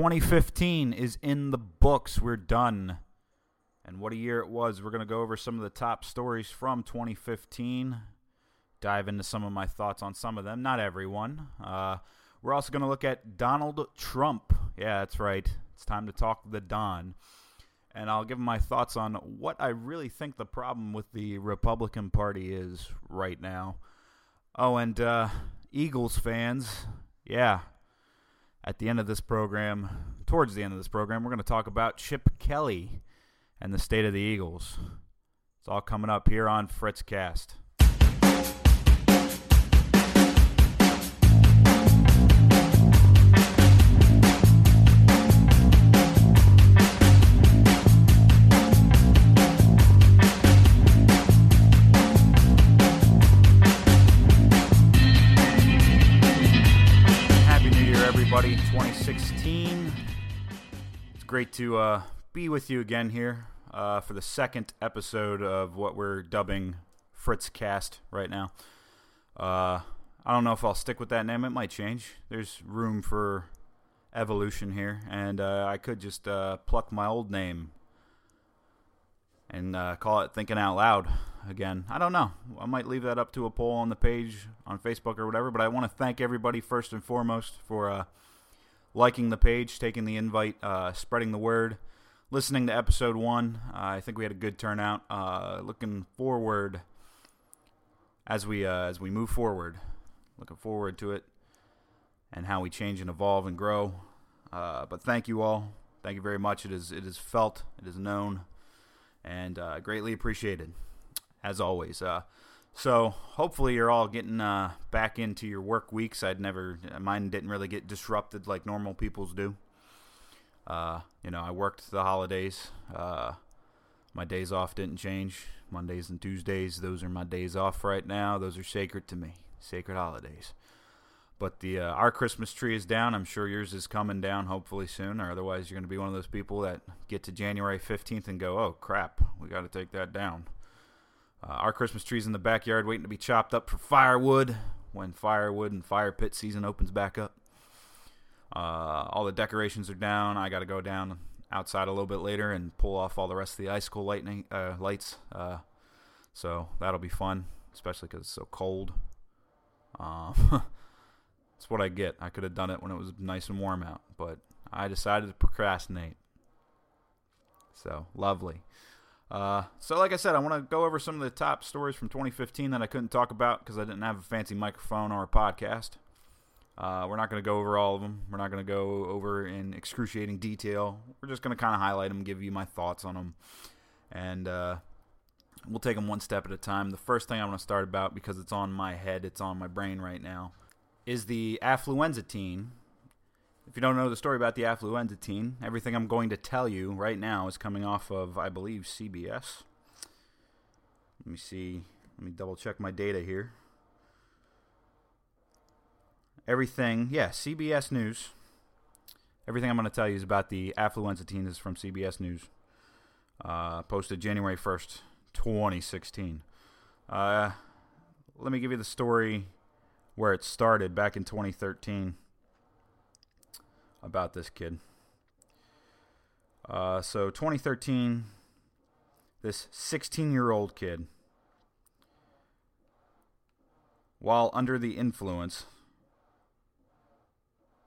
2015 is in the books. We're done. And what a year it was. We're going to go over some of the top stories from 2015, dive into some of my thoughts on some of them, not everyone. Uh, we're also going to look at Donald Trump. Yeah, that's right. It's time to talk the Don. And I'll give my thoughts on what I really think the problem with the Republican Party is right now. Oh, and uh, Eagles fans, yeah, at the end of this program, towards the end of this program, we're going to talk about Chip Kelly and the state of the Eagles. It's all coming up here on Fritzcast. Great to uh, be with you again here uh, for the second episode of what we're dubbing Fritzcast right now. Uh, I don't know if I'll stick with that name. It might change. There's room for evolution here, and uh, I could just uh, pluck my old name and uh, call it Thinking Out Loud again. I don't know. I might leave that up to a poll on the page on Facebook or whatever, but I want to thank everybody first and foremost for liking the page, taking the invite, uh, spreading the word, listening to episode one. Uh, I think we had a good turnout. Uh, looking forward as we uh, as we move forward, looking forward to it and how we change and evolve and grow. Uh, but thank you all. Thank you very much. It is it is felt. It is known and uh, greatly appreciated as always. So hopefully you're all getting uh, back into your work weeks. I'd never mine didn't really get disrupted like normal people's do. Uh, you know, I worked the holidays. Uh, my days off didn't change. Mondays and Tuesdays, those are my days off right now. Those are sacred to me, sacred holidays. But the uh, our Christmas tree is down. I'm sure yours is coming down hopefully soon, or otherwise you're going to be one of those people that get to January 15th and go, "Oh crap, we got to take that down." Uh, our Christmas tree's in the backyard waiting to be chopped up for firewood when firewood and fire pit season opens back up. Uh, all the decorations are down. I got to go down outside a little bit later and pull off all the rest of the icicle lightning uh, lights. Uh, so that'll be fun, especially because it's so cold. Uh, that's what I get. I could have done it when it was nice and warm out, but I decided to procrastinate. So lovely. Uh, so, like I said, I want to go over some of the top stories from 2015 that I couldn't talk about because I didn't have a fancy microphone or a podcast. Uh, we're not going to go over all of them. We're not going to go over in excruciating detail. We're just going to kind of highlight them, give you my thoughts on them, and uh, we'll take them one step at a time. The first thing I want to start about because it's on my head, it's on my brain right now, is the affluenza teen. If you don't know the story about the affluenza teen, everything I'm going to tell you right now is coming off of, I believe, CBS. Let me see. Let me double check my data here. Everything, yeah, CBS News. Everything I'm going to tell you is about the affluenza teen is from CBS News. Uh, posted January 1st, 2016. Uh, let me give you the story where it started back in 2013 about this kid. Uh, so 2013, this 16 year old kid, while under the influence,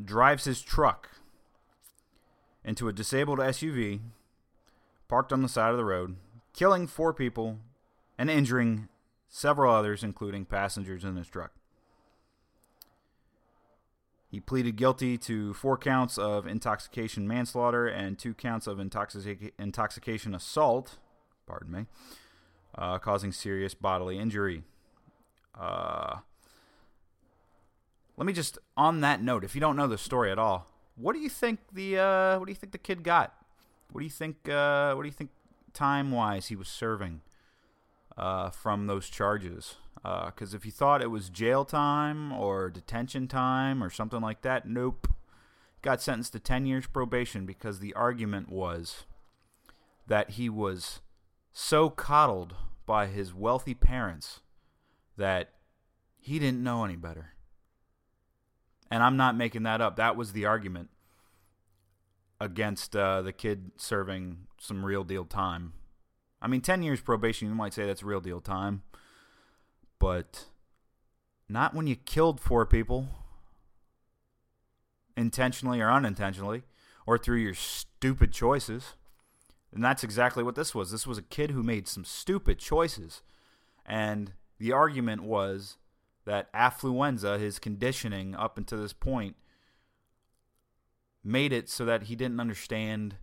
drives his truck into a disabled SUV parked on the side of the road, killing four people and injuring several others, including passengers in his truck. He pleaded guilty to four counts of intoxication manslaughter and two counts of intoxic- intoxication assault, pardon me, uh, causing serious bodily injury. Uh, let me just on that note, if you don't know the story at all, what do you think the uh, what do you think the kid got? What do you think? Uh, what do you think time wise he was serving uh, from those charges? Because uh, if you thought it was jail time or detention time or something like that, nope. Got sentenced to 10 years probation because the argument was that he was so coddled by his wealthy parents that he didn't know any better. And I'm not making that up. That was the argument. against uh, the kid serving some real deal time. I mean, 10 years probation, you might say that's real deal time, but not when you killed four people intentionally or unintentionally or through your stupid choices. And that's exactly what this was. This was a kid who made some stupid choices. And the argument was that affluenza, his conditioning up until this point, made it so that he didn't understand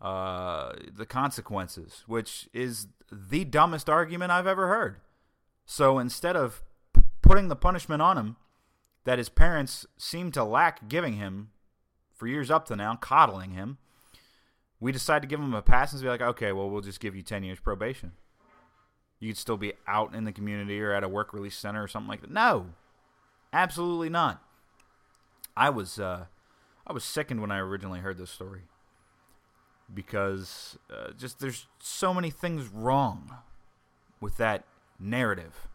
uh, the consequences, which is the dumbest argument I've ever heard. So instead of p- putting the punishment on him that his parents seem to lack giving him for years up to now, coddling him, we decided to give him a pass and be like, okay, well, we'll just give you 10 years probation. You could still be out in the community or at a work release center or something like that. No, absolutely not. I was uh, I was sickened when I originally heard this story because uh, just there's so many things wrong with that narrative,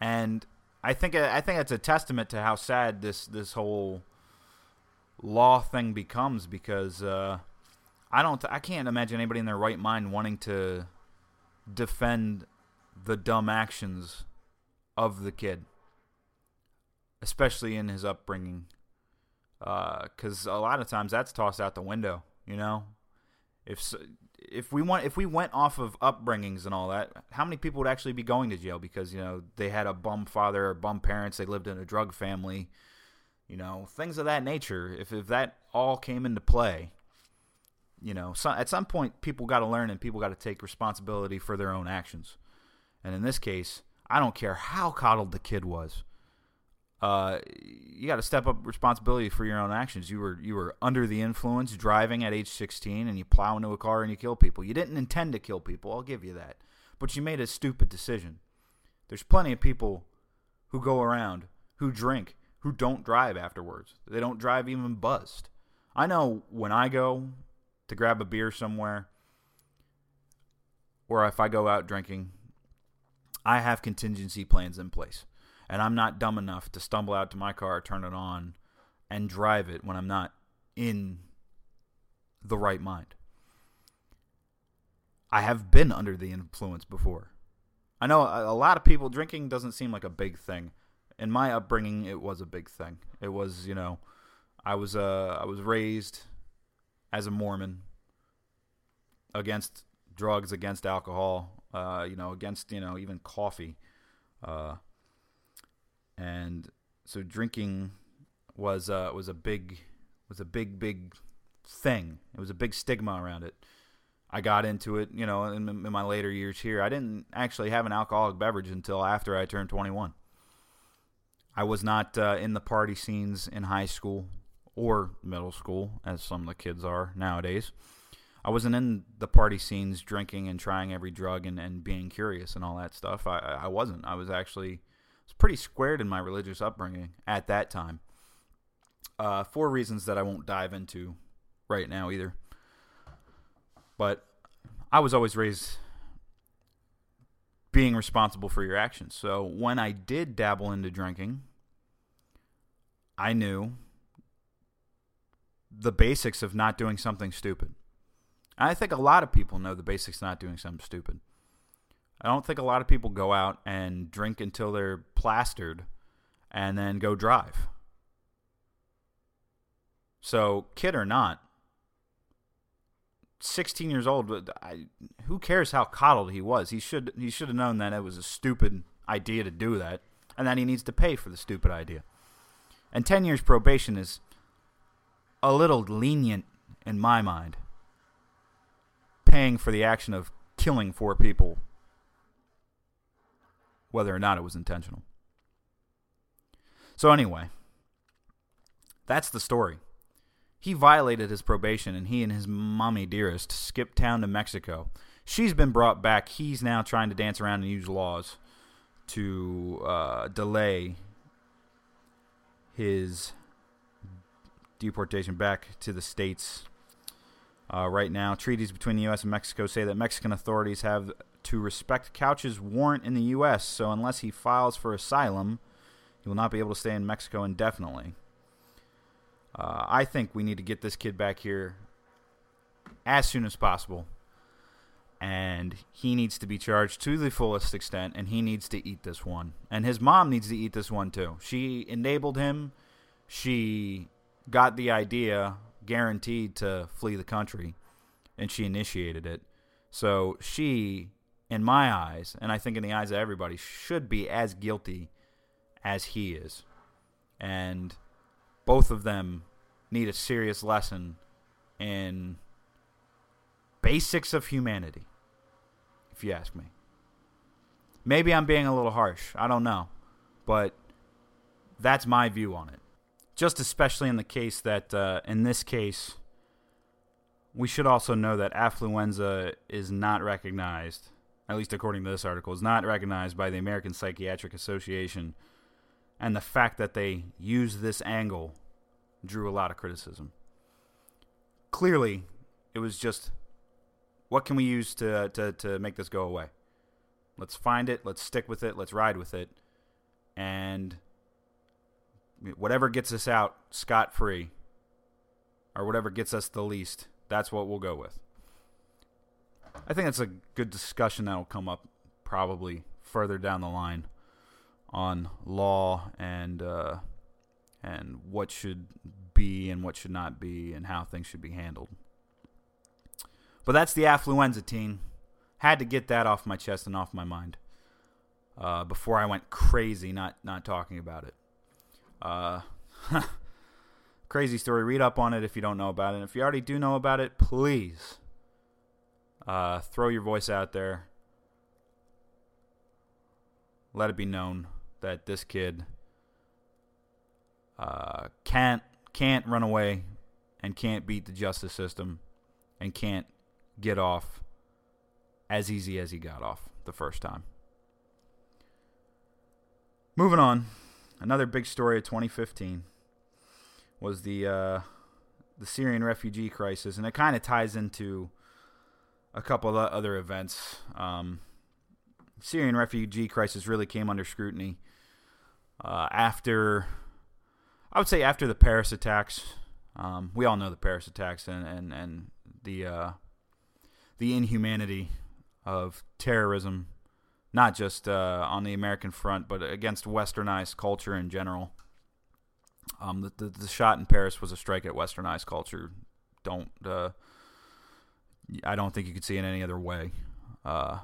and I think I think it's a testament to how sad this this whole law thing becomes because uh, I don't I can't imagine anybody in their right mind wanting to defend the dumb actions of the kid, especially in his upbringing, because uh, a lot of times that's tossed out the window. You know, if if we want if we went off of upbringings and all that, how many people would actually be going to jail because you know they had a bum father or bum parents, they lived in a drug family, you know, things of that nature. If if that all came into play, you know, so at some point people got to learn and people got to take responsibility for their own actions. And in this case, I don't care how coddled the kid was. Uh, you got to step up responsibility for your own actions. You were you were under the influence, driving at age 16, and you plow into a car and you kill people. You didn't intend to kill people. I'll give you that, but you made a stupid decision. There's plenty of people who go around who drink who don't drive afterwards. They don't drive even buzzed. I know when I go to grab a beer somewhere, or if I go out drinking, I have contingency plans in place. And I'm not dumb enough to stumble out to my car, turn it on, and drive it when I'm not in the right mind. I have been under the influence before. I know a lot of people drinking doesn't seem like a big thing in my upbringing, it was a big thing. It was, you know, I was uh, I was raised as a Mormon against drugs, against alcohol, uh, you know, against you know even coffee, uh, and so drinking was uh, was a big was a big big thing. It was a big stigma around it. I got into it, you know, in, in my later years here. I didn't actually have an alcoholic beverage until after I turned 21. I was not uh, in the party scenes in high school or middle school, as some of the kids are nowadays. I wasn't in the party scenes drinking and trying every drug and, and being curious and all that stuff. I, I wasn't. I was actually was pretty squared in my religious upbringing at that time. Uh, for reasons that I won't dive into right now either. But I was always raised being responsible for your actions. So when I did dabble into drinking, I knew the basics of not doing something stupid. And I think a lot of people know the basics of not doing something stupid. I don't think a lot of people go out and drink until they're plastered and then go drive. So, kid or not, 16 years old. I, who cares how coddled he was? He should he should have known that it was a stupid idea to do that, and that he needs to pay for the stupid idea. And 10 years probation is a little lenient in my mind. Paying for the action of killing four people, whether or not it was intentional. So anyway, that's the story. He violated his probation, and he and his mommy dearest skipped town to Mexico. She's been brought back. He's now trying to dance around and use laws to uh, delay his deportation back to the states. Uh, right now, treaties between the U.S. and Mexico say that Mexican authorities have to respect Couch's warrant in the U.S. So unless he files for asylum, he will not be able to stay in Mexico indefinitely. Uh, I think we need to get this kid back here as soon as possible. And he needs to be charged to the fullest extent, and he needs to eat this one. And his mom needs to eat this one too. She enabled him. She got the idea guaranteed to flee the country, and she initiated it. So she, in my eyes, and I think in the eyes of everybody, should be as guilty as he is. And both of them need a serious lesson in basics of humanity, if you ask me. Maybe I'm being a little harsh. I don't know. But that's my view on it. Just especially in the case that, uh, in this case, we should also know that affluenza is not recognized, at least according to this article, is not recognized by the American Psychiatric Association. And the fact that they use this angle drew a lot of criticism. Clearly, it was just what can we use to, to, to make this go away? Let's find it, let's stick with it, let's ride with it. And whatever gets us out scot free, or whatever gets us the least, that's what we'll go with. I think that's a good discussion that will come up probably further down the line on law and uh, and what should be and what should not be and how things should be handled. But that's the affluenza teen. Had to get that off my chest and off my mind uh, before I went crazy not not talking about it. Uh, crazy story. Read up on it if you don't know about it. And if you already do know about it, please uh, throw your voice out there. Let it be known that this kid uh, can't can't run away and can't beat the justice system and can't get off as easy as he got off the first time. Moving on, another big story of 2015 was the uh, the Syrian refugee crisis, and it kind of ties into a couple of other events. Um, Syrian refugee crisis really came under scrutiny uh, after, I would say, after the Paris attacks. Um, we all know the Paris attacks and and and the uh, the inhumanity of terrorism, not just uh, on the American front, but against westernized culture in general. Um, the, the, the shot in Paris was a strike at westernized culture. Don't uh, I don't think you could see it any other way. Uh,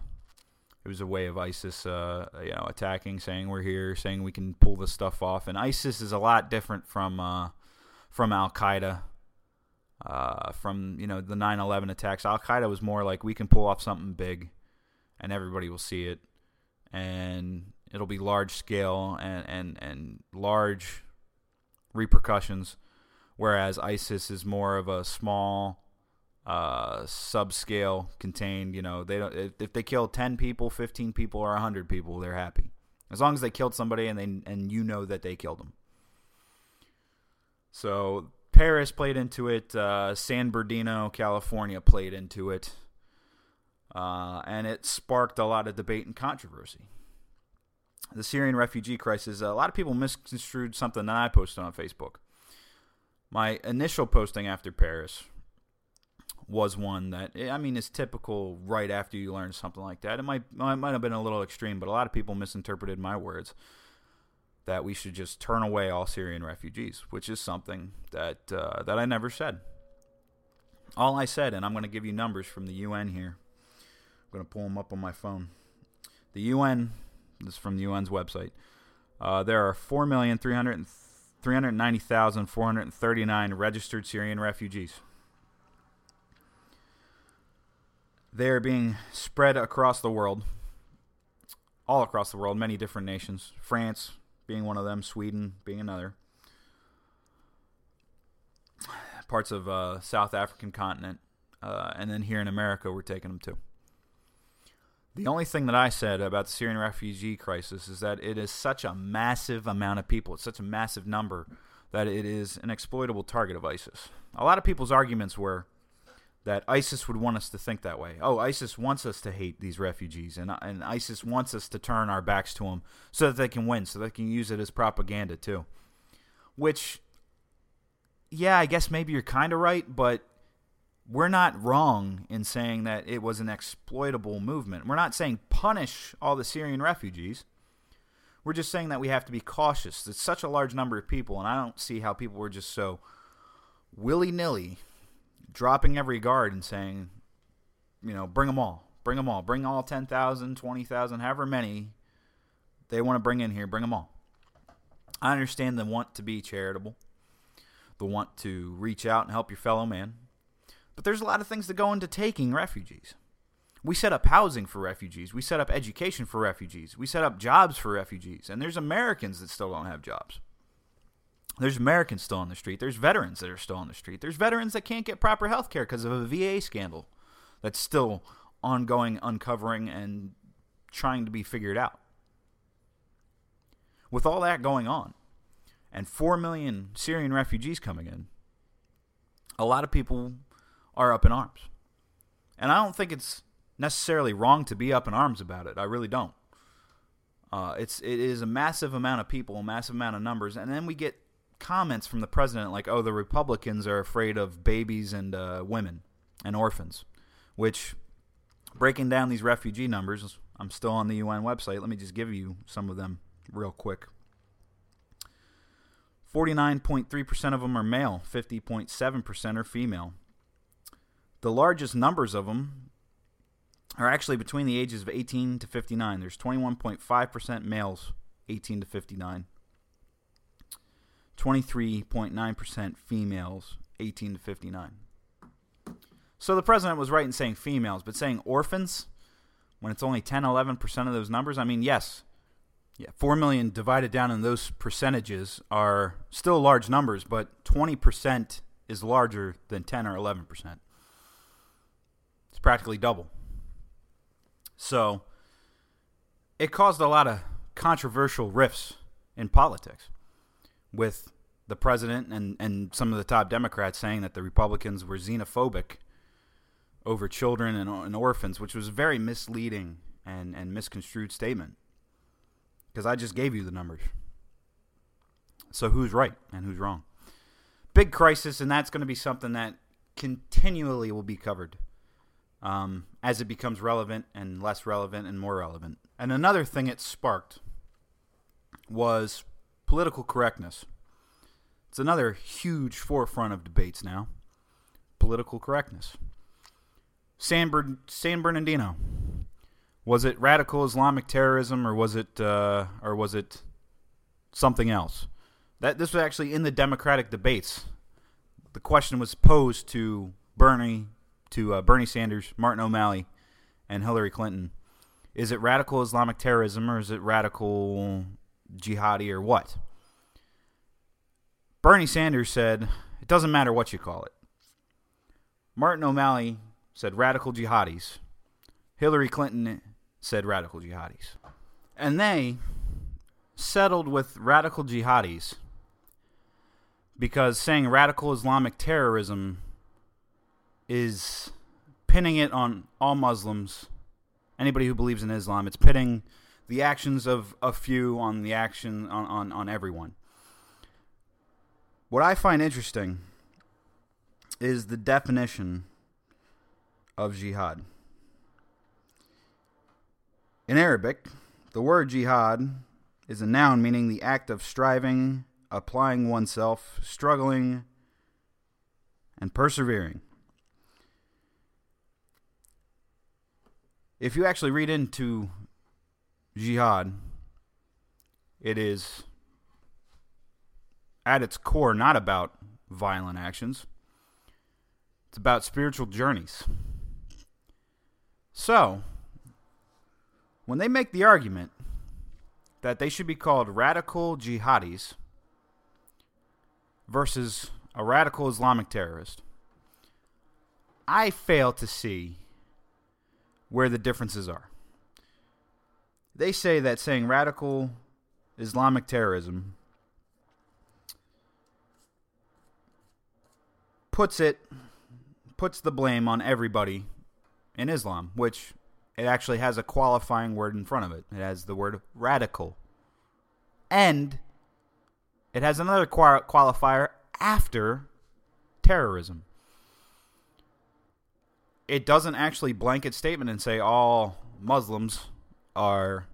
it was a way of ISIS, uh, you know, attacking, saying we're here, saying we can pull this stuff off. And ISIS is a lot different from uh, from Al Qaeda uh, from you know the 9/11 attacks. Al Qaeda was more like we can pull off something big, and everybody will see it, and it'll be large scale and and and large repercussions. Whereas ISIS is more of a small, uh, subscale, contained. You know, they don't. If, if they kill ten people, fifteen people, or hundred people, they're happy as long as they killed somebody and they and you know that they killed them. So Paris played into it. Uh, San Bernardino, California played into it. Uh, and it sparked a lot of debate and controversy. The Syrian refugee crisis, a lot of people misconstrued something that I posted on Facebook. My initial posting after Paris was one that I mean is typical right after you learn something like that. It might it might have been a little extreme, but a lot of people misinterpreted my words that we should just turn away all Syrian refugees, which is something that uh, that I never said. All I said, and I'm going to give you numbers from the UN here. I'm going to pull them up on my phone. The UN, this is from the UN's website. Uh, there are 4,390,439 registered Syrian refugees. They are being spread across the world, all across the world, many different nations France, being one of them, Sweden being another. Parts of uh, South African continent, uh, and then here in America, we're taking them too. The only thing that I said about the Syrian refugee crisis is that it is such a massive amount of people, it's such a massive number, that it is an exploitable target of ISIS. A lot of people's arguments were that ISIS would want us to think that way. Oh, ISIS wants us to hate these refugees, and and ISIS wants us to turn our backs to them so that they can win, so they can use it as propaganda too. Which yeah, I guess maybe you're kind of right, but we're not wrong in saying that it was an exploitable movement. We're not saying punish all the Syrian refugees. We're just saying that we have to be cautious. It's such a large number of people, and I don't see how people were just so willy nilly dropping every guard and saying, you know, bring them all. Bring them all. Bring all 10,000, 20,000, however many they want to bring in here. Bring them all. I understand the want to be charitable, the want to reach out and help your fellow man. But there's a lot of things that go into taking refugees. We set up housing for refugees. We set up education for refugees. We set up jobs for refugees. And there's Americans that still don't have jobs. There's Americans still on the street. There's veterans that are still on the street. There's veterans that can't get proper health care because of a VA scandal that's still ongoing, uncovering, and trying to be figured out. With all that going on, and 4 million Syrian refugees coming in, a lot of people are up in arms. And I don't think it's necessarily wrong to be up in arms about it. I really don't. Uh, it's it is a massive amount of people, a massive amount of numbers, and then we get comments from the president like, "Oh, the Republicans are afraid of babies and uh, women and orphans," which breaking down these refugee numbers, I'm still on the UN website. Let me just give you some of them real quick. 49.3% of them are male, 50.7% are female. The largest numbers of them are actually between the ages of 18 to 59. There's 21.5% males 18 to 59. 23.9% females 18 to 59. So the president was right in saying females, but saying orphans when it's only 10, 11% of those numbers, I mean, yes. Yeah, 4 million divided down in those percentages are still large numbers, but 20% is larger than 10 or 11%. It's practically double. So it caused a lot of controversial rifts in politics with the president and, and some of the top Democrats saying that the Republicans were xenophobic over children and, and orphans, which was a very misleading and, and misconstrued statement. Because I just gave you the numbers. So who's right and who's wrong? Big crisis, and that's going to be something that continually will be covered um, as it becomes relevant and less relevant and more relevant. And another thing it sparked was political correctness. It's another huge forefront of debates now. Political correctness. San, Ber- San Bernardino. Was it radical Islamic terrorism or was it uh, or was it something else? That this was actually in the Democratic debates. The question was posed to Bernie, to uh, Bernie Sanders, Martin O'Malley, and Hillary Clinton. Is it radical Islamic terrorism or is it radical jihadi or what? Bernie Sanders said, it doesn't matter what you call it. Martin O'Malley said radical jihadis. Hillary Clinton said radical jihadis. And they settled with radical jihadis because saying radical Islamic terrorism is pinning it on all Muslims, anybody who believes in Islam. It's pitting the actions of a few on the action on, on, on everyone. What I find interesting is the definition of jihad. In Arabic, the word jihad is a noun meaning the act of striving, applying oneself, struggling, and persevering. If you actually read into jihad, it is at its core not about violent actions. It's about spiritual journeys. So, when they make the argument that they should be called radical jihadis versus a radical Islamic terrorist, I fail to see where the differences are. They say that saying radical Islamic terrorism puts it puts the blame on everybody in Islam, which it actually has a qualifying word in front of it. It has the word radical. And it has another qualifier after terrorism. It doesn't actually blanket statement and say all Muslims are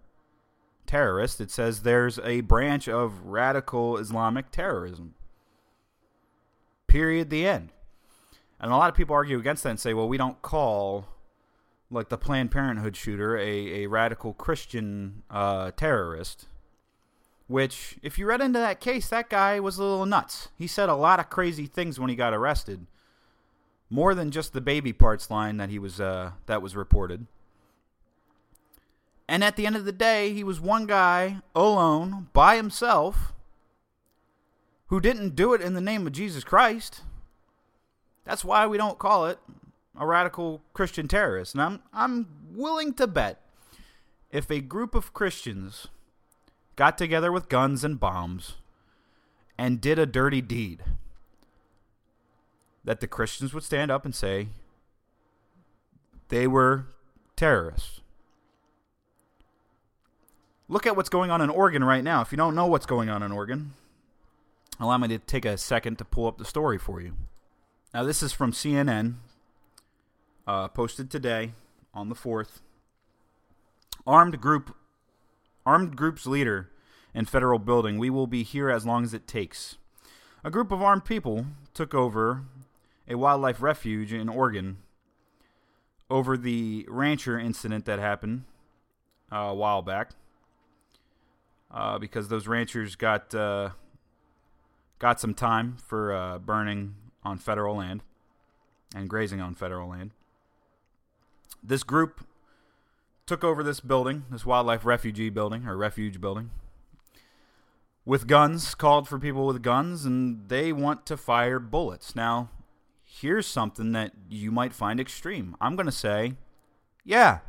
terrorists. It says there's a branch of radical Islamic terrorism. Period. The end. And a lot of people argue against that and say, well, we don't call like the Planned Parenthood shooter a, a radical Christian uh, terrorist. Which, if you read into that case, that guy was a little nuts. He said a lot of crazy things when he got arrested, more than just the baby parts line that he was uh, that was reported. And at the end of the day, he was one guy alone by himself who didn't do it in the name of Jesus Christ. That's why we don't call it a radical Christian terrorist. And I'm I'm willing to bet if a group of Christians got together with guns and bombs and did a dirty deed, that the Christians would stand up and say they were terrorists. Look at what's going on in Oregon right now. If you don't know what's going on in Oregon, allow me to take a second to pull up the story for you. Now, this is from CNN, uh, posted today on the 4th. Armed group, armed group's leader in federal building. We will be here as long as it takes. A group of armed people took over a wildlife refuge in Oregon over the rancher incident that happened uh, a while back uh, because those ranchers got uh, got some time for uh, burning on federal land and grazing on federal land. This group took over this building, this wildlife refugee building or refuge building, with guns, called for people with guns, and they want to fire bullets. Now, here's something that you might find extreme. I'm going to say, yeah,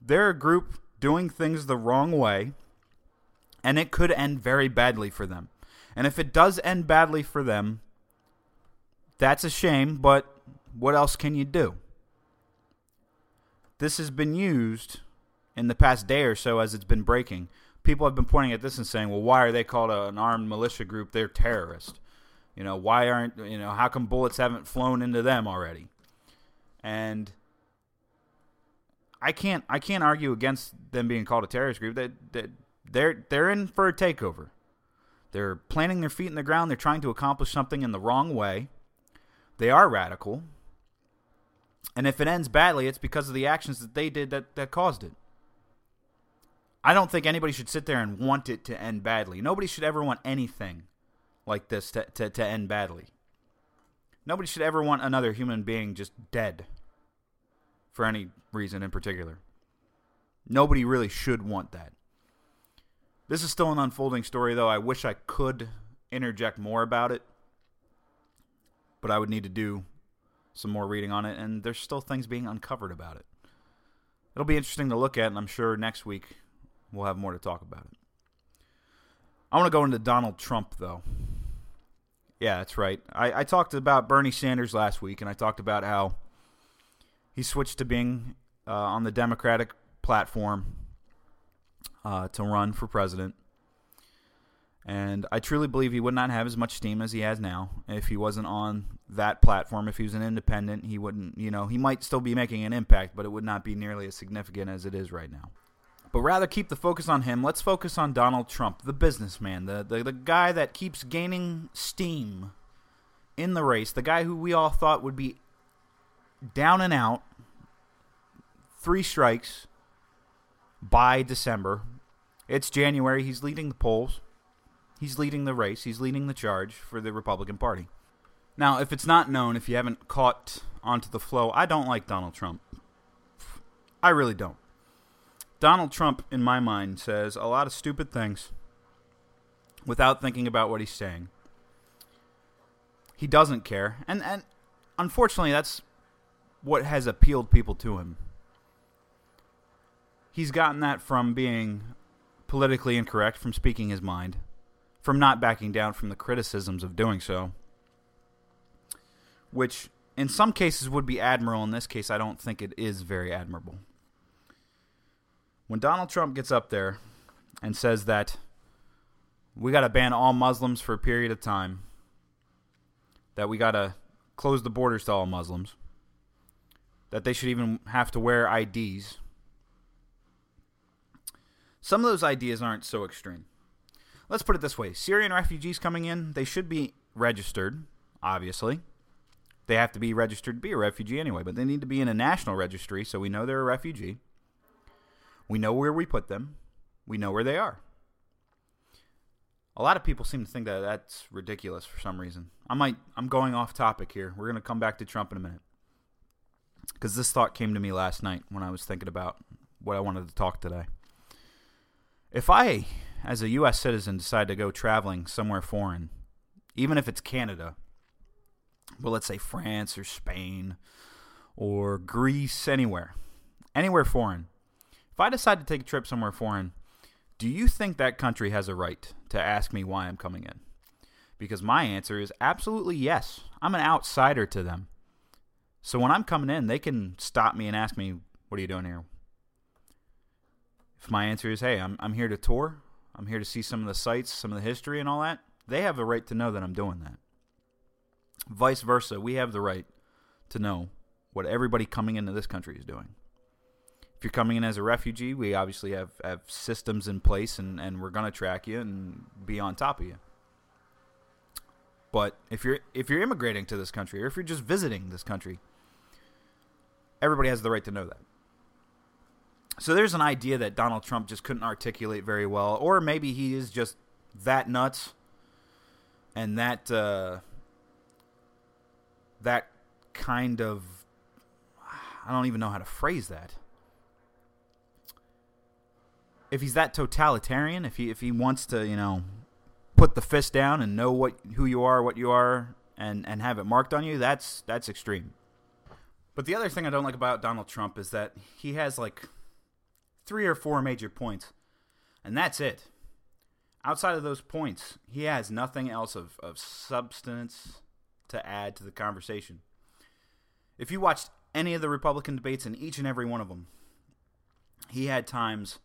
they're a group doing things the wrong way and it could end very badly for them. And if it does end badly for them, that's a shame, but what else can you do? This has been used in the past day or so as it's been breaking. People have been pointing at this and saying, well, why are they called an armed militia group? They're terrorists. You know, why aren't, you know, how come bullets haven't flown into them already? And I can't I can't argue against them being called a terrorist group. That that they're they're in for a takeover. They're planting their feet in the ground. They're trying to accomplish something in the wrong way. They are radical. And if it ends badly, it's because of the actions that they did that, that caused it. I don't think anybody should sit there and want it to end badly. Nobody should ever want anything like this to, to, to end badly. Nobody should ever want another human being just dead for any reason in particular. Nobody really should want that. This is still an unfolding story, though. I wish I could interject more about it, but I would need to do some more reading on it, and there's still things being uncovered about it. It'll be interesting to look at, and I'm sure next week we'll have more to talk about it. I want to go into Donald Trump, though. Yeah, that's right. I, I talked about Bernie Sanders last week, and I talked about how he switched to being uh, on the Democratic platform uh, to run for president. And I truly believe he would not have as much steam as he has now if he wasn't on that platform. If he was an independent, he wouldn't, you know, he might still be making an impact, but it would not be nearly as significant as it is right now. But rather keep the focus on him. Let's focus on Donald Trump, the businessman, the, the, the guy that keeps gaining steam in the race, the guy who we all thought would be down and out, three strikes by December it's January. He's leading the polls. He's leading the race. He's leading the charge for the Republican Party. Now, if it's not known, if you haven't caught onto the flow, I don't like Donald Trump. I really don't. Donald Trump, in my mind, says a lot of stupid things without thinking about what he's saying. He doesn't care. And, and unfortunately, that's what has appealed people to him. He's gotten that from being politically incorrect, from speaking his mind, from not backing down from the criticisms of doing so, which in some cases would be admirable. In this case, I don't think it is very admirable. When Donald Trump gets up there and says that we got to ban all Muslims for a period of time, that we got to close the borders to all Muslims, that they should even have to wear IDs. Some of those ideas aren't so extreme. Let's put it this way Syrian refugees coming in, they should be registered, obviously. They have to be registered to be a refugee anyway, but they need to be in a national registry so we know they're a refugee. We know where we put them, we know where they are. A lot of people seem to think that that's ridiculous for some reason. I might I'm going off topic here. We're going to come back to Trump in a minute. Cuz this thought came to me last night when I was thinking about what I wanted to talk today. If I as a US citizen decide to go traveling somewhere foreign, even if it's Canada, well let's say France or Spain or Greece anywhere, anywhere foreign. If I decide to take a trip somewhere foreign, do you think that country has a right to ask me why I'm coming in? Because my answer is absolutely yes. I'm an outsider to them. So when I'm coming in, they can stop me and ask me, What are you doing here? If my answer is, Hey, I'm, I'm here to tour, I'm here to see some of the sights, some of the history, and all that, they have a right to know that I'm doing that. Vice versa, we have the right to know what everybody coming into this country is doing if you're coming in as a refugee, we obviously have, have systems in place and, and we're gonna track you and be on top of you. But if you're if you're immigrating to this country or if you're just visiting this country, everybody has the right to know that. So there's an idea that Donald Trump just couldn't articulate very well, or maybe he is just that nuts and that uh, that kind of I don't even know how to phrase that if he's that totalitarian, if he if he wants to, you know, put the fist down and know what who you are, what you are, and and have it marked on you, that's that's extreme. But the other thing I don't like about Donald Trump is that he has like three or four major points, and that's it. Outside of those points, he has nothing else of, of substance to add to the conversation. If you watched any of the Republican debates in each and every one of them, he had times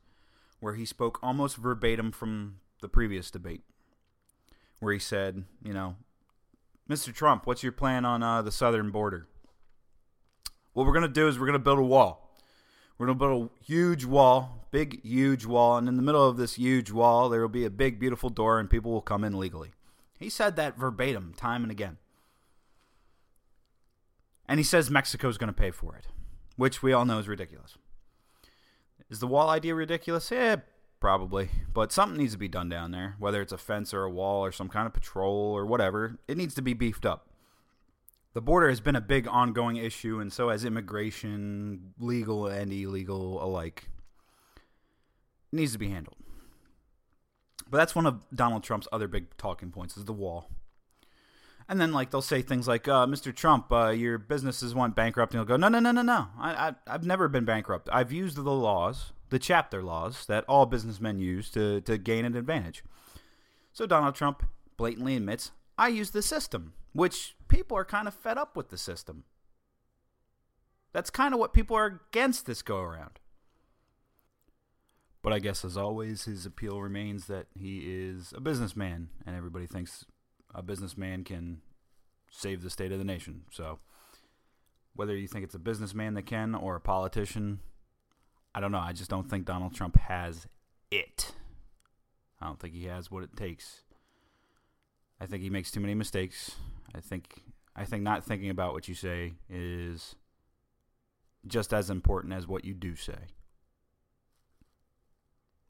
where he spoke almost verbatim from the previous debate, where he said, you know, Mr. Trump, what's your plan on uh, the southern border? What we're going to do is we're going to build a wall. We're going to build a huge wall, big, huge wall, and in the middle of this huge wall, there will be a big, beautiful door, and people will come in legally. He said that verbatim, time and again. And he says Mexico's going to pay for it, which we all know is ridiculous. Is the wall idea ridiculous? Yeah, probably. But something needs to be done down there, whether it's a fence or a wall or some kind of patrol or whatever. It needs to be beefed up. The border has been a big ongoing issue, and so has immigration, legal and illegal alike. It needs to be handled. But that's one of Donald Trump's other big talking points is the wall. And then like they'll say things like, uh, "Mr. Trump, uh, your businesses went bankrupt," and he'll go, "No, no, no, no, no. I, I, I've never been bankrupt. I've used the laws, the chapter laws that all businessmen use to to gain an advantage." So Donald Trump blatantly admits, "I use the system," which people are kind of fed up with the system. That's kind of what people are against this go around. But I guess, as always, his appeal remains that he is a businessman, and everybody thinks a businessman can save the state of the nation. So, whether you think it's a businessman that can or a politician, I don't know. I just don't think Donald Trump has it. I don't think he has what it takes. I think he makes too many mistakes. I think I think not thinking about what you say is just as important as what you do say.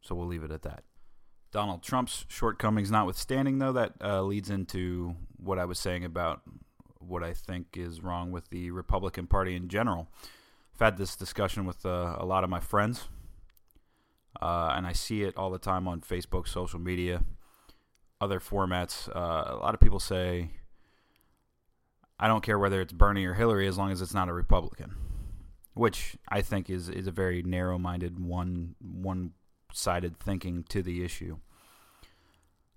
So we'll leave it at that. Donald Trump's shortcomings notwithstanding, though, that uh, leads into what I was saying about what I think is wrong with the Republican Party in general. I've had this discussion with uh, a lot of my friends, uh, and I see it all the time on Facebook, social media, other formats. Uh, a lot of people say, I don't care whether it's Bernie or Hillary as long as it's not a Republican, which I think is, is a very narrow minded, one, one sided thinking to the issue.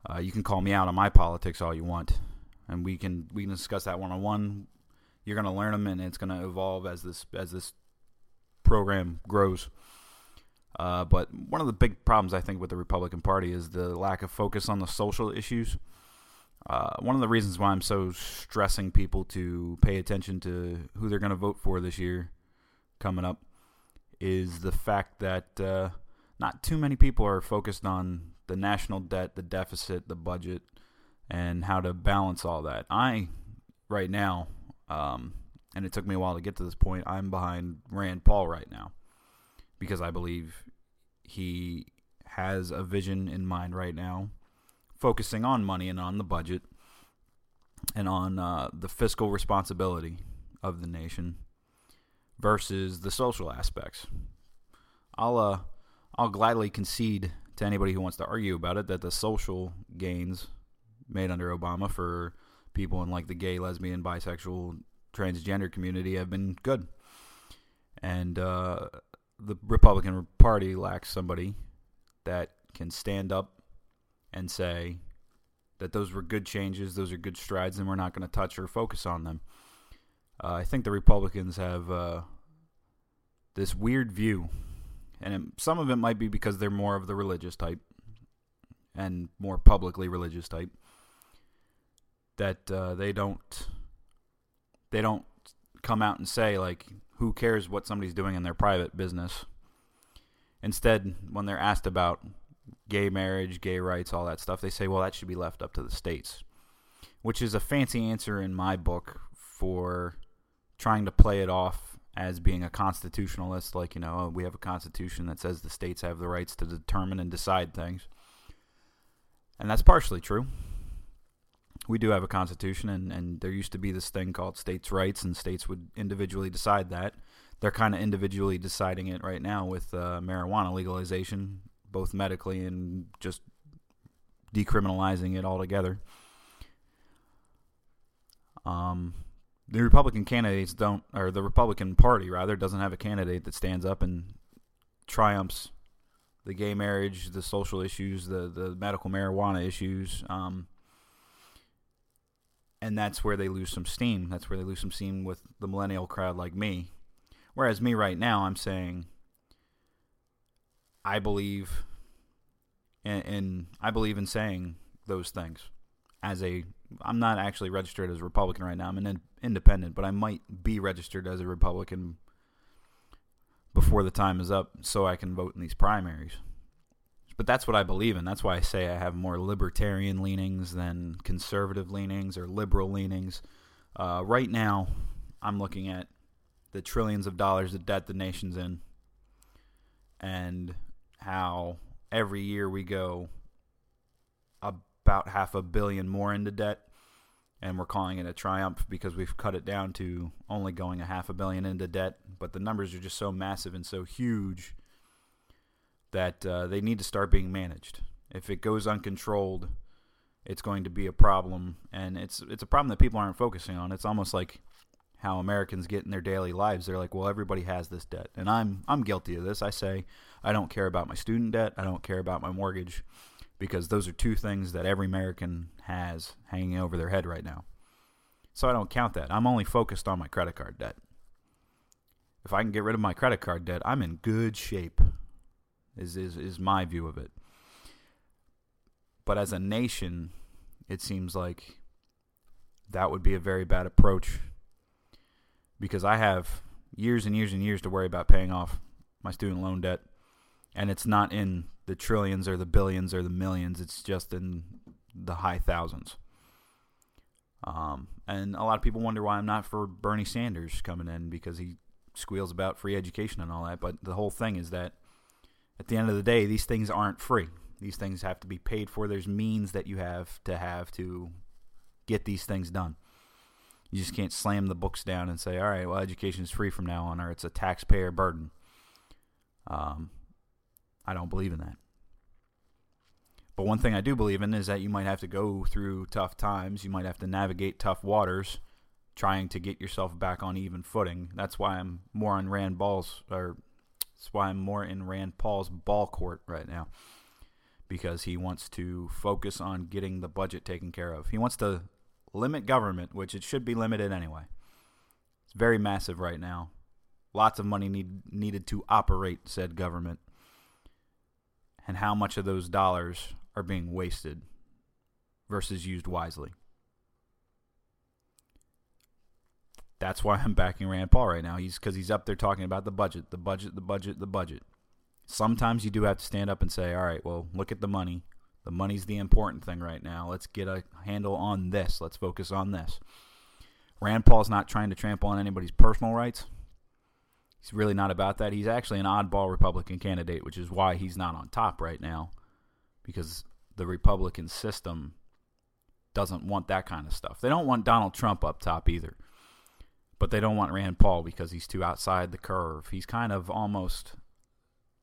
Uh, you can call me out on my politics all you want, and we can we can discuss that one on one. You're going to learn them, and it's going to evolve as this as this program grows. Uh, but one of the big problems I think with the Republican Party is the lack of focus on the social issues. Uh, one of the reasons why I'm so stressing people to pay attention to who they're going to vote for this year coming up is the fact that uh, not too many people are focused on the national debt, the deficit, the budget, and how to balance all that. I, right now, um, and it took me a while to get to this point, I'm behind Rand Paul right now because I believe he has a vision in mind right now, focusing on money and on the budget and on uh, the fiscal responsibility of the nation versus the social aspects. I'll uh, I'll gladly concede to anybody who wants to argue about it that the social gains made under Obama for people in like the gay, lesbian, bisexual, transgender community have been good. And uh, the Republican Party lacks somebody that can stand up and say that those were good changes, those are good strides, and we're not going to touch or focus on them. Uh, I think the Republicans have uh, this weird view, and it, some of it might be because they're more of the religious type and more publicly religious type that uh, they don't they don't come out and say like who cares what somebody's doing in their private business. Instead, when they're asked about gay marriage, gay rights, all that stuff, they say, well, that should be left up to the states, which is a fancy answer in my book for trying to play it off as being a constitutionalist, like, you know, oh, we have a constitution that says the states have the rights to determine and decide things. And that's partially true we do have a constitution, and, and there used to be this thing called states' rights, and states would individually decide that. They're kind of individually deciding it right now with uh, marijuana legalization, both medically and just decriminalizing it altogether. Um, the Republican candidates don't, or the Republican Party rather, doesn't have a candidate that stands up and triumphs the gay marriage, the social issues, the the medical marijuana issues. Um, and that's where they lose some steam. That's where they lose some steam with the millennial crowd like me. Whereas me right now, I'm saying I believe in, in I believe in saying those things as a I'm not actually registered as a Republican right now. I'm an independent, but I might be registered as a Republican before the time is up so I can vote in these primaries but that's what I believe in. That's why I say I have more libertarian leanings than conservative leanings or liberal leanings. Uh, right now, I'm looking at the trillions of dollars of debt the nation's in and how every year we go about half a billion more into debt and we're calling it a triumph because we've cut it down to only going a half a billion into debt but the numbers are just so massive and so huge that uh, they need to start being managed. If it goes uncontrolled, it's going to be a problem, and it's it's a problem that people aren't focusing on. It's almost like how Americans get in their daily lives. They're like, well, everybody has this debt, and I'm I'm guilty of this. I say I don't care about my student debt. I don't care about my mortgage because those are two things that every American has hanging over their head right now. So I don't count that. I'm only focused on my credit card debt. If I can get rid of my credit card debt, I'm in good shape is, is, is my view of it. But as a nation, it seems like that would be a very bad approach because I have years and years and years to worry about paying off my student loan debt. And it's not in the trillions or the billions or the millions, it's just in the high thousands. Um, and a lot of people wonder why I'm not for Bernie Sanders coming in because he squeals about free education and all that. But the whole thing is that at the end of the day, these things aren't free. These things have to be paid for. There's means that you have to have to get these things done. You just can't slam the books down and say, all right, well, education is free from now on, or it's a taxpayer burden. Um, I don't believe in that. But one thing I do believe in is that you might have to go through tough times. You might have to navigate tough waters trying to get yourself back on even footing. That's why I'm more on Rand Paul's or that's why I'm more in Rand Paul's ball court right now because he wants to focus on getting the budget taken care of. He wants to limit government, which it should be limited anyway. It's very massive right now. Lots of money need, needed to operate said government. And how much of those dollars are being wasted versus used wisely. That's why I'm backing Rand Paul right now. He's because he's up there talking about the budget, the budget, the budget, the budget. Sometimes you do have to stand up and say, "All right, well, look at the money. The money's the important thing right now. Let's get a handle on this. Let's focus on this." Rand Paul's not trying to trample on anybody's personal rights. He's really not about that. He's actually an oddball Republican candidate, which is why he's not on top right now, because the Republican system doesn't want that kind of stuff. They don't want Donald Trump up top either but they don't want Rand Paul because he's too outside the curve. He's kind of almost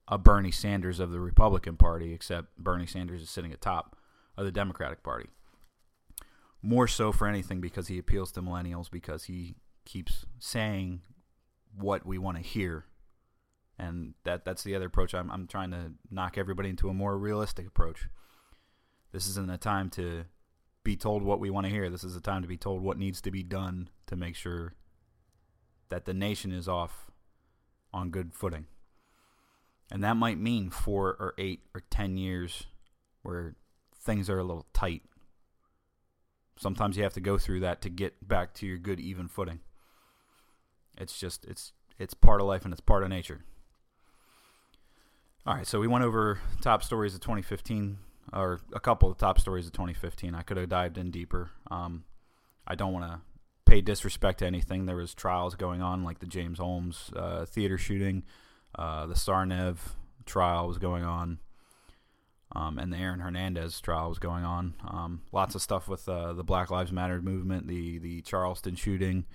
a Bernie Sanders of the Republican Party, except Bernie Sanders is sitting atop of the Democratic Party. More so for anything because he appeals to millennials because he keeps saying what we want to hear. And that that's the other approach. I'm I'm trying to knock everybody into a more realistic approach. This isn't a time to be told what we want to hear. This is a time to be told what needs to be done to make sure that the nation is off on good footing. And that might mean four or eight or ten years where things are a little tight. Sometimes you have to go through that to get back to your good even footing. It's just it's it's part of life and it's part of nature. All right, so we went over top stories of 2015 or a couple of top stories of 2015. I could have dived in deeper. Um, I don't want to pay disrespect to anything. There was trials going on, like the James Holmes uh, theater shooting, uh, the Tsarnaev trial was going on, um, and the Aaron Hernandez trial was going on. Um, lots of stuff with uh, the Black Lives Matter movement, the the Charleston shooting.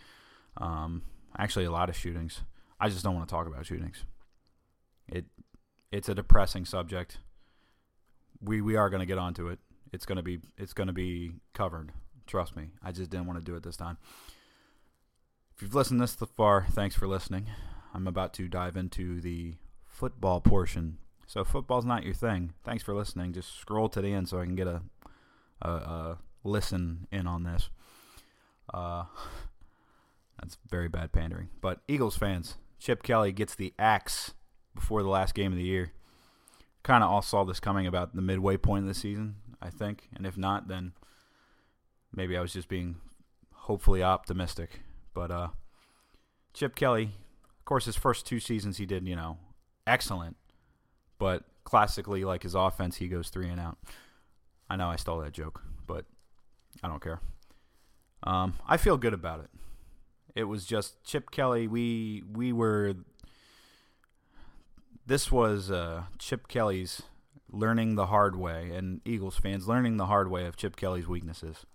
Um, actually, a lot of shootings. I just don't want to talk about shootings. It it's a depressing subject. We we are going to get onto it. It's going to be it's going to be covered. Trust me, I just didn't want to do it this time. If you've listened this far, thanks for listening. I'm about to dive into the football portion. So football's not your thing. Thanks for listening. Just scroll to the end so I can get a, a, a listen in on this. Uh, that's very bad pandering. But Eagles fans, Chip Kelly gets the axe before the last game of the year. Kind of all saw this coming about the midway point of the season, I think. And if not, then maybe I was just being hopefully optimistic. But uh, Chip Kelly, course, his first two seasons he did, you know, excellent. But classically, like his offense, he goes three and out. I know I stole that joke, but I don't care. Um, I feel good about it. It was just Chip Kelly. We we were. This was uh, Chip Kelly's learning the hard way, and Eagles fans learning the hard way of Chip Kelly's weaknesses.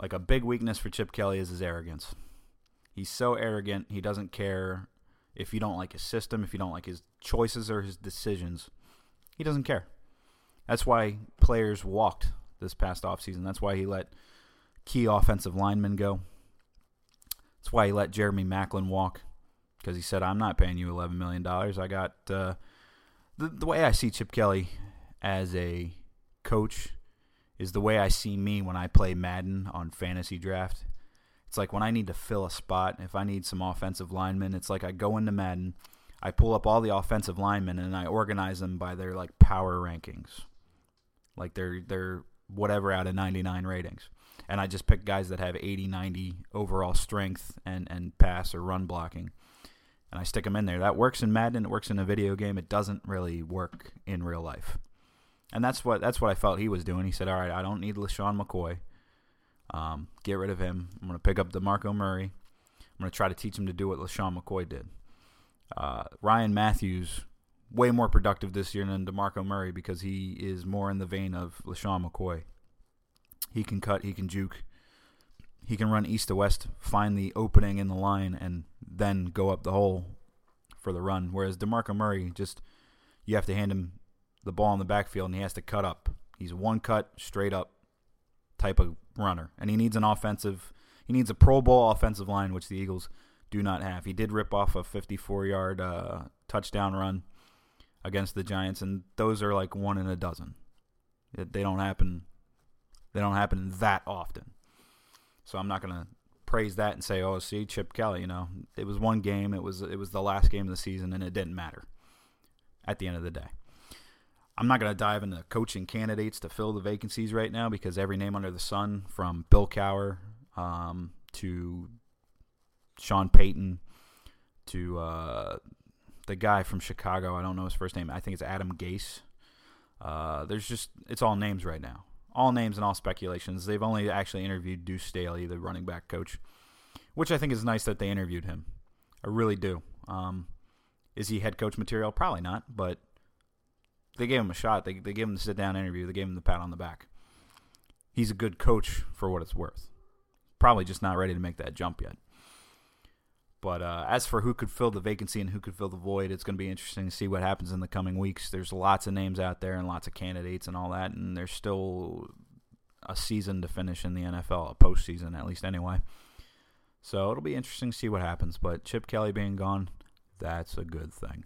Like a big weakness for Chip Kelly is his arrogance. He's so arrogant, he doesn't care if you don't like his system, if you don't like his choices or his decisions. He doesn't care. That's why players walked this past offseason. That's why he let key offensive linemen go. That's why he let Jeremy Maclin walk because he said, I'm not paying you $11 million. I got uh, the, the way I see Chip Kelly as a coach is the way I see me when I play Madden on fantasy draft. It's like when I need to fill a spot, if I need some offensive linemen, it's like I go into Madden, I pull up all the offensive linemen and I organize them by their like power rankings. Like their their whatever out of 99 ratings. And I just pick guys that have 80, 90 overall strength and and pass or run blocking. And I stick them in there. That works in Madden, it works in a video game. It doesn't really work in real life. And that's what that's what I felt he was doing. He said, "All right, I don't need LeSean McCoy. Um, get rid of him. I'm going to pick up DeMarco Murray. I'm going to try to teach him to do what LeSean McCoy did. Uh, Ryan Mathews, way more productive this year than DeMarco Murray because he is more in the vein of LeSean McCoy. He can cut, he can juke, he can run east to west, find the opening in the line, and then go up the hole for the run. Whereas DeMarco Murray, just you have to hand him the ball in the backfield and he has to cut up. He's one cut, straight up type of runner, and he needs an offensive. He needs a Pro Bowl offensive line, which the Eagles do not have. He did rip off a 54-yard uh, touchdown run against the Giants, and those are like one in a dozen. They don't happen. They don't happen that often. So I'm not gonna praise that and say, "Oh, see, Chip Kelly." You know, it was one game. It was it was the last game of the season, and it didn't matter at the end of the day. I'm not going to dive into coaching candidates to fill the vacancies right now because every name under the sun, from Bill Cowher um, to Sean Payton to uh, the guy from Chicago. I don't know his first name. I think it's Adam Gase. Uh, there's just it's all names right now, all names and all speculations. They've only actually interviewed Deuce Staley, the running back coach, which I think is nice that they interviewed him. I really do. Um, is he head coach material? Probably not, but they gave him a shot. They they gave him the sit down interview. They gave him the pat on the back. He's a good coach for what it's worth. Probably just not ready to make that jump yet. But uh, as for who could fill the vacancy and who could fill the void, it's going to be interesting to see what happens in the coming weeks. There's lots of names out there and lots of candidates and all that, and there's still a season to finish in the NFL, a postseason at least anyway. So it'll be interesting to see what happens. But Chip Kelly being gone, that's a good thing.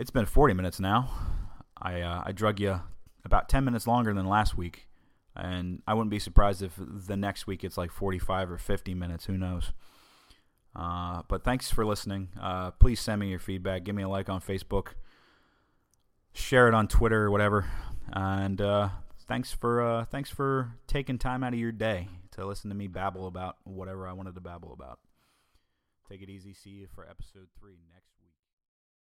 It's been 40 minutes now. I uh, I drug you about 10 minutes longer than last week. And I wouldn't be surprised if the next week it's like 45 or 50 minutes. Who knows? Uh, but thanks for listening. Uh, please send me your feedback. Give me a like on Facebook. Share it on Twitter or whatever. And uh, thanks for uh, thanks for taking time out of your day to listen to me babble about whatever I wanted to babble about. Take it easy. See you for episode three next.